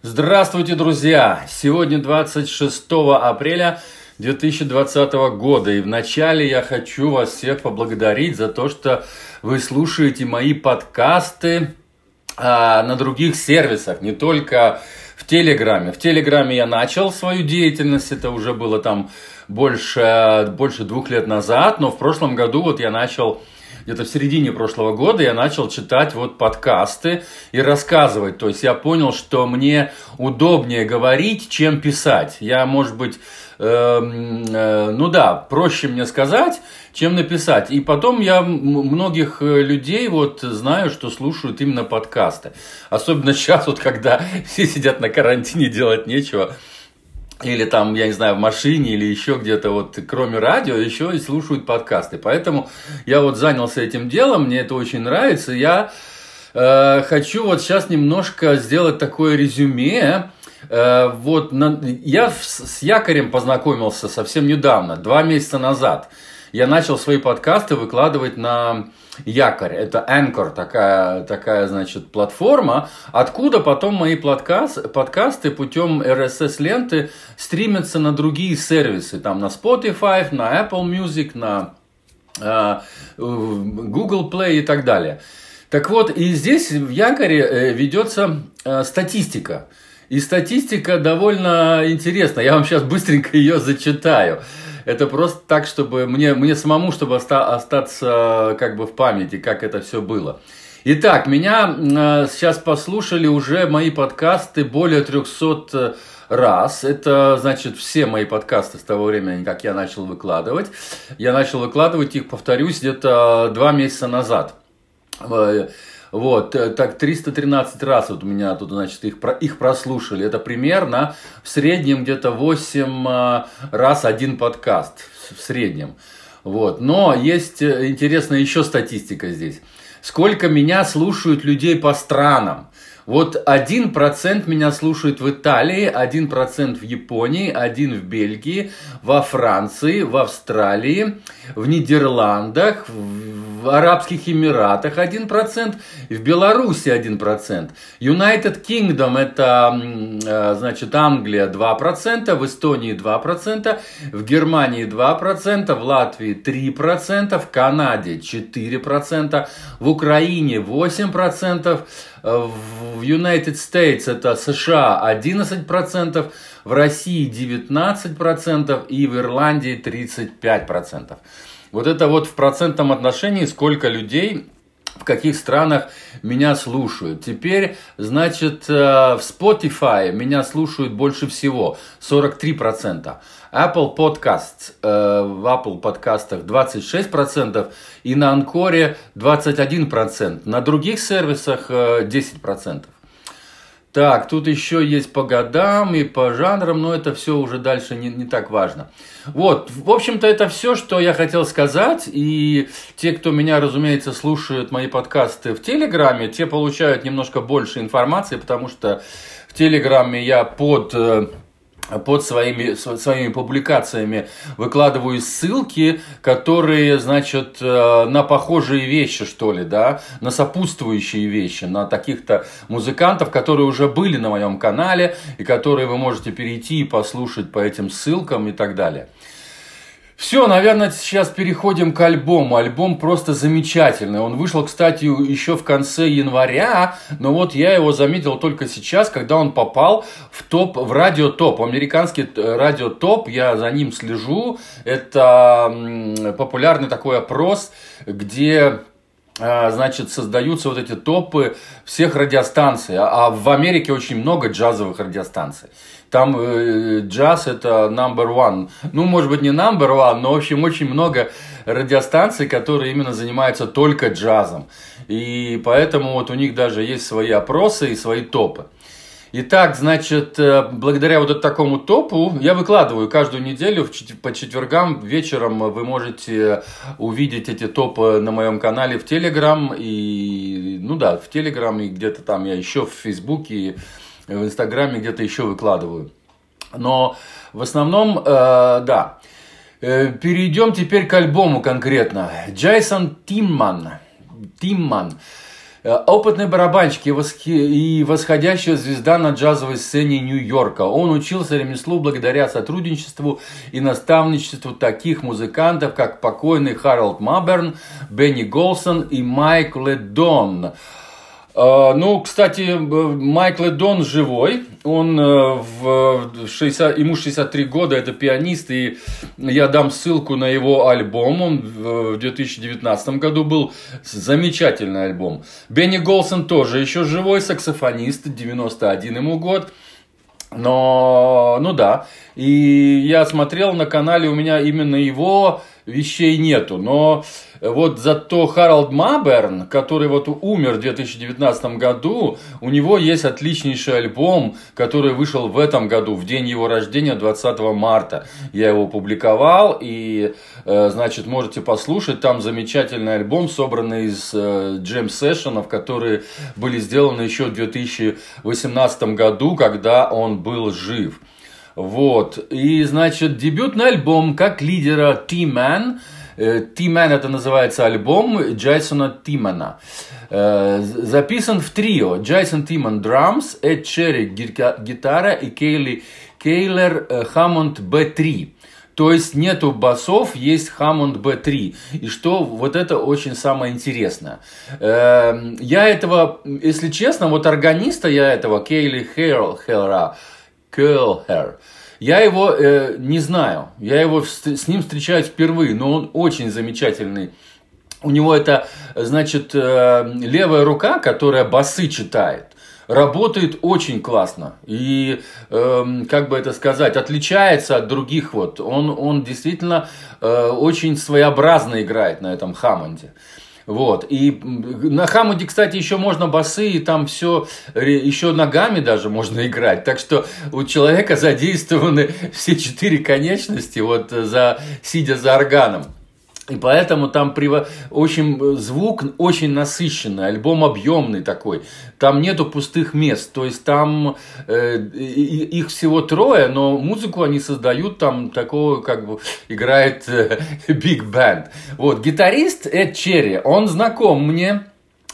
Здравствуйте, друзья! Сегодня 26 апреля 2020 года. И вначале я хочу вас всех поблагодарить за то, что вы слушаете мои подкасты а, на других сервисах, не только в Телеграме. В Телеграме я начал свою деятельность, это уже было там больше, больше двух лет назад, но в прошлом году вот я начал где-то в середине прошлого года я начал читать вот подкасты и рассказывать. То есть я понял, что мне удобнее говорить, чем писать. Я, может быть, э, э, ну да, проще мне сказать, чем написать. И потом я многих э, людей вот знаю, что слушают именно подкасты. Особенно сейчас, вот когда все сидят на карантине, делать нечего или там, я не знаю, в машине или еще где-то вот, кроме радио, еще и слушают подкасты. Поэтому я вот занялся этим делом, мне это очень нравится. Я э, хочу вот сейчас немножко сделать такое резюме. Э, вот на, я с якорем познакомился совсем недавно, два месяца назад. Я начал свои подкасты выкладывать на якорь. Это Anchor, такая, такая значит, платформа, откуда потом мои подкаст, подкасты путем RSS-ленты стримятся на другие сервисы. Там на Spotify, на Apple Music, на э, Google Play и так далее. Так вот, и здесь в якоре э, ведется э, статистика. И статистика довольно интересна. Я вам сейчас быстренько ее зачитаю. Это просто так, чтобы мне, мне самому, чтобы оста- остаться как бы в памяти, как это все было. Итак, меня э, сейчас послушали уже мои подкасты более 300 э, раз. Это, значит, все мои подкасты с того времени, как я начал выкладывать. Я начал выкладывать их, повторюсь, где-то два месяца назад. Вот, э, так 313 раз вот у меня тут, значит, их, их прослушали. Это примерно в среднем где-то 8 э, раз один подкаст в среднем. Вот. Но есть э, интересная еще статистика здесь. Сколько меня слушают людей по странам. Вот один процент меня слушает в Италии, один процент в Японии, один в Бельгии, во Франции, в Австралии, в Нидерландах, в Арабских Эмиратах один процент, в Беларуси один процент. United Kingdom это, э, значит, Англия 2%, в Эстонии 2%, в Германии 2%, в Латвии 3%, в Канаде 4%, в Украине 8%, в United States это США 11%, в России 19% и в Ирландии 35%. Вот это вот в процентном отношении сколько людей в каких странах меня слушают. Теперь, значит, э, в Spotify меня слушают больше всего, 43%. Apple Podcasts, э, в Apple подкастах 26% и на Анкоре 21%. На других сервисах 10%. Так, тут еще есть по годам и по жанрам, но это все уже дальше не, не так важно. Вот, в общем-то, это все, что я хотел сказать. И те, кто меня, разумеется, слушают мои подкасты в Телеграме, те получают немножко больше информации, потому что в Телеграме я под э, под своими, своими публикациями выкладываю ссылки, которые, значит, э, на похожие вещи, что ли, да, на сопутствующие вещи, на таких-то музыкантов, которые уже были на моем канале, и которые вы можете перейти и послушать по этим ссылкам и так далее. Все, наверное, сейчас переходим к альбому. Альбом просто замечательный. Он вышел, кстати, еще в конце января, но вот я его заметил только сейчас, когда он попал в топ, в радио топ, американский э, радио топ. Я за ним слежу. Это популярный такой опрос, где значит, создаются вот эти топы всех радиостанций. А, а в Америке очень много джазовых радиостанций. Там э, джаз это number one. Ну, может быть, не number one, но, в общем, очень много радиостанций, которые именно занимаются только джазом. И поэтому вот у них даже есть свои опросы и свои топы. Итак, значит, э, благодаря вот такому топу я выкладываю каждую неделю по четвергам вечером вы можете увидеть эти топы на моем канале в Телеграм и, ну да, в Телеграм и где-то там я еще в Фейсбуке в Инстаграме где-то еще выкладываю. Но в основном, э, да. Э, перейдем теперь к альбому конкретно. Джейсон Тимман. Тимман. Э, опытный барабанщик и восходящая звезда на джазовой сцене Нью-Йорка. Он учился ремеслу благодаря сотрудничеству и наставничеству таких музыкантов, как покойный Харалд Маберн, Бенни Голсон и Майк Ледон. А, ну, кстати, Майкл Дон живой, он э, в 60, ему 63 года, это пианист, и я дам ссылку на его альбом, он в 2019 году был, замечательный альбом. Бенни Голсон тоже еще живой, саксофонист, 91 ему год. Но, ну да, и я смотрел на канале, у меня именно его вещей нету. Но вот зато Харалд Маберн, который вот умер в 2019 году, у него есть отличнейший альбом, который вышел в этом году, в день его рождения, 20 марта. Я его публиковал, и, э, значит, можете послушать. Там замечательный альбом, собранный из э, джем-сессионов, которые были сделаны еще в 2018 году, когда он был жив. Вот. И, значит, дебютный альбом как лидера T-Man. Э, T-Man это называется альбом Джейсона Тимана. Э, записан в трио. Джейсон Тиман драмс, Эд Черри гитара и Кейли Кейлер э, Хаммонд B3. То есть нету басов, есть Hammond B3. И что вот это очень самое интересное. Я этого, если честно, вот органиста я этого, Кейли Хелра, Curl Я его э, не знаю, я его с ним встречаюсь впервые, но он очень замечательный. У него это, значит, э, левая рука, которая басы читает работает очень классно. И, э, как бы это сказать, отличается от других. Вот. Он, он действительно э, очень своеобразно играет на этом Хаммонде. Вот. И на Хамуде, кстати, еще можно басы, и там все, еще ногами даже можно играть. Так что у человека задействованы все четыре конечности, вот за, сидя за органом. И поэтому там приво... очень звук очень насыщенный, альбом объемный такой. Там нету пустых мест. То есть там э, их всего трое, но музыку они создают там такого, как бы играет э, big band. Вот гитарист Эд Черри, он знаком мне.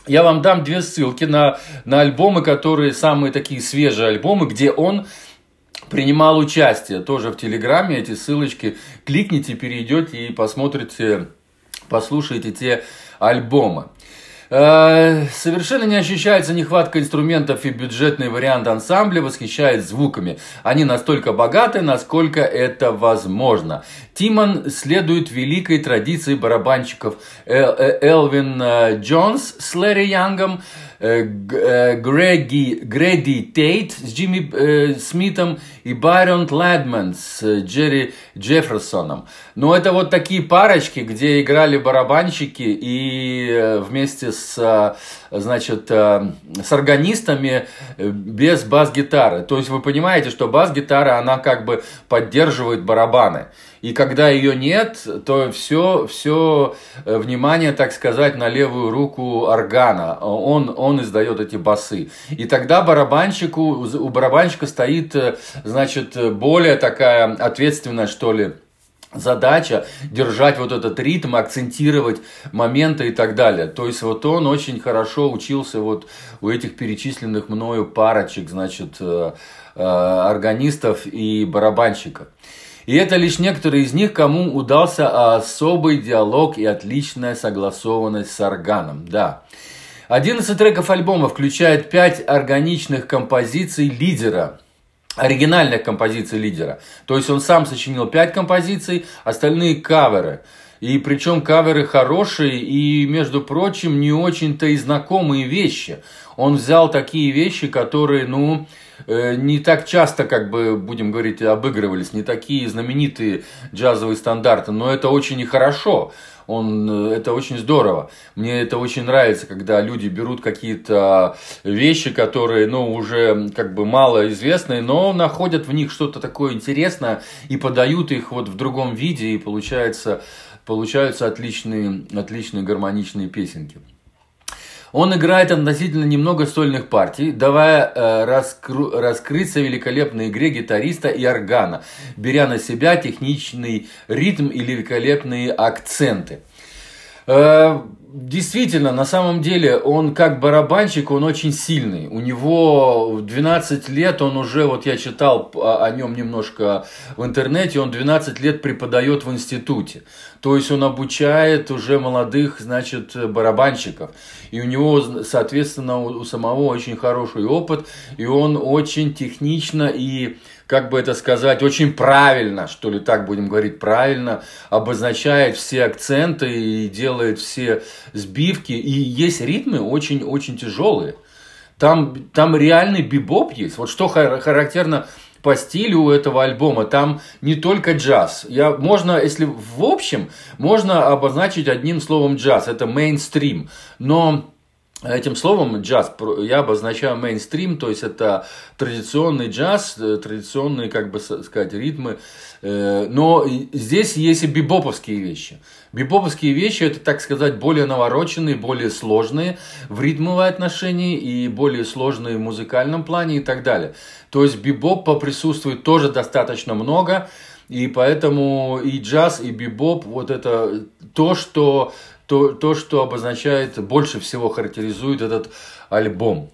Я вам дам две ссылки на, на альбомы, которые самые такие свежие альбомы, где он принимал участие тоже в Телеграме. Эти ссылочки кликните, перейдете и посмотрите, послушайте те альбомы. Э, совершенно не ощущается нехватка инструментов и бюджетный вариант ансамбля восхищает звуками. Они настолько богаты, насколько это возможно. Тимон следует великой традиции барабанщиков э, Элвин э, Джонс с Лэри Янгом, Греги, Греди Тейт с Джимми э, Смитом и Байрон Лэдман с Джерри Джефферсоном. Но это вот такие парочки, где играли барабанщики и вместе с, значит, с органистами без бас-гитары. То есть вы понимаете, что бас-гитара, она как бы поддерживает барабаны. И когда ее нет, то все, все э, внимание, так сказать, на левую руку органа. Он, он издает эти басы. И тогда барабанщику, у барабанщика стоит, э, значит, более такая ответственная, что ли, задача держать вот этот ритм, акцентировать моменты и так далее. То есть вот он очень хорошо учился вот у этих перечисленных мною парочек, значит, э, органистов и барабанщиков. И это лишь некоторые из них, кому удался особый диалог и отличная согласованность с органом. Да. 11 треков альбома включает 5 органичных композиций лидера, оригинальных композиций лидера. То есть он сам сочинил 5 композиций, остальные каверы. И причем каверы хорошие и, между прочим, не очень-то и знакомые вещи. Он взял такие вещи, которые, ну, Э, не так часто, как бы, будем говорить, обыгрывались, не такие знаменитые джазовые стандарты, но это очень и хорошо. Он, э, это очень здорово. Мне это очень нравится, когда люди берут какие-то вещи, которые, ну, уже как бы мало известные, но находят в них что-то такое интересное и подают их вот в другом виде, и получается, получаются отличные, отличные гармоничные песенки. Он играет относительно немного сольных партий, давая э, раскру, раскрыться великолепной игре гитариста и органа, беря на себя техничный ритм и великолепные акценты. Э, действительно, на самом деле, он как барабанщик, он очень сильный. У него в 12 лет, он уже, вот я читал о нем немножко в интернете, он 12 лет преподает в институте. То есть он обучает уже молодых, значит, барабанщиков. И у него, соответственно, у самого очень хороший опыт, и он очень технично и как бы это сказать, очень правильно, что ли, так будем говорить, правильно обозначает все акценты и делает все сбивки. И есть ритмы очень-очень тяжелые. Там, там реальный бибоп есть. Вот что характерно по стилю этого альбома. Там не только джаз. Я, можно, если в общем, можно обозначить одним словом джаз. Это мейнстрим. Но Этим словом джаз я обозначаю мейнстрим, то есть это традиционный джаз, э, традиционные, как бы сказать, ритмы. Э, но здесь есть и бибоповские вещи. Бибоповские вещи это, так сказать, более навороченные, более сложные в ритмовой отношении и более сложные в музыкальном плане и так далее. То есть бибоп присутствует тоже достаточно много. И поэтому и джаз, и бибоп, вот это то, что то, то, что обозначает, больше всего характеризует этот альбом.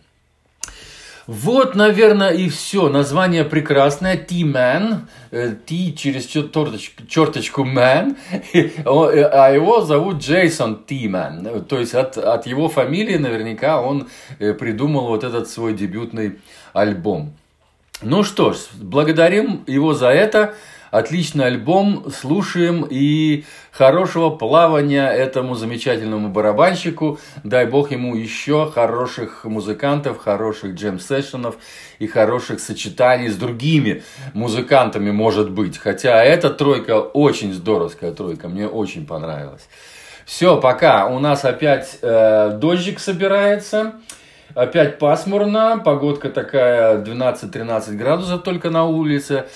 Вот, наверное, и все. Название прекрасное. T э, через черточку, черточку Man. А его зовут Джейсон T-Man. То есть от, от его фамилии наверняка он э, придумал вот этот свой дебютный альбом. Ну что ж, благодарим его за это. Отличный альбом, слушаем и хорошего плавания этому замечательному барабанщику. Дай бог ему еще хороших музыкантов, хороших джем-сессионов и хороших сочетаний с другими музыкантами, может быть. Хотя эта тройка очень здоровская тройка, мне очень понравилась. Все, пока. У нас опять э, дождик собирается. Опять пасмурно, погодка такая 12-13 градусов только на улице.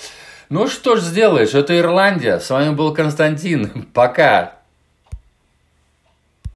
Ну что ж сделаешь, это Ирландия. С вами был Константин. Пока.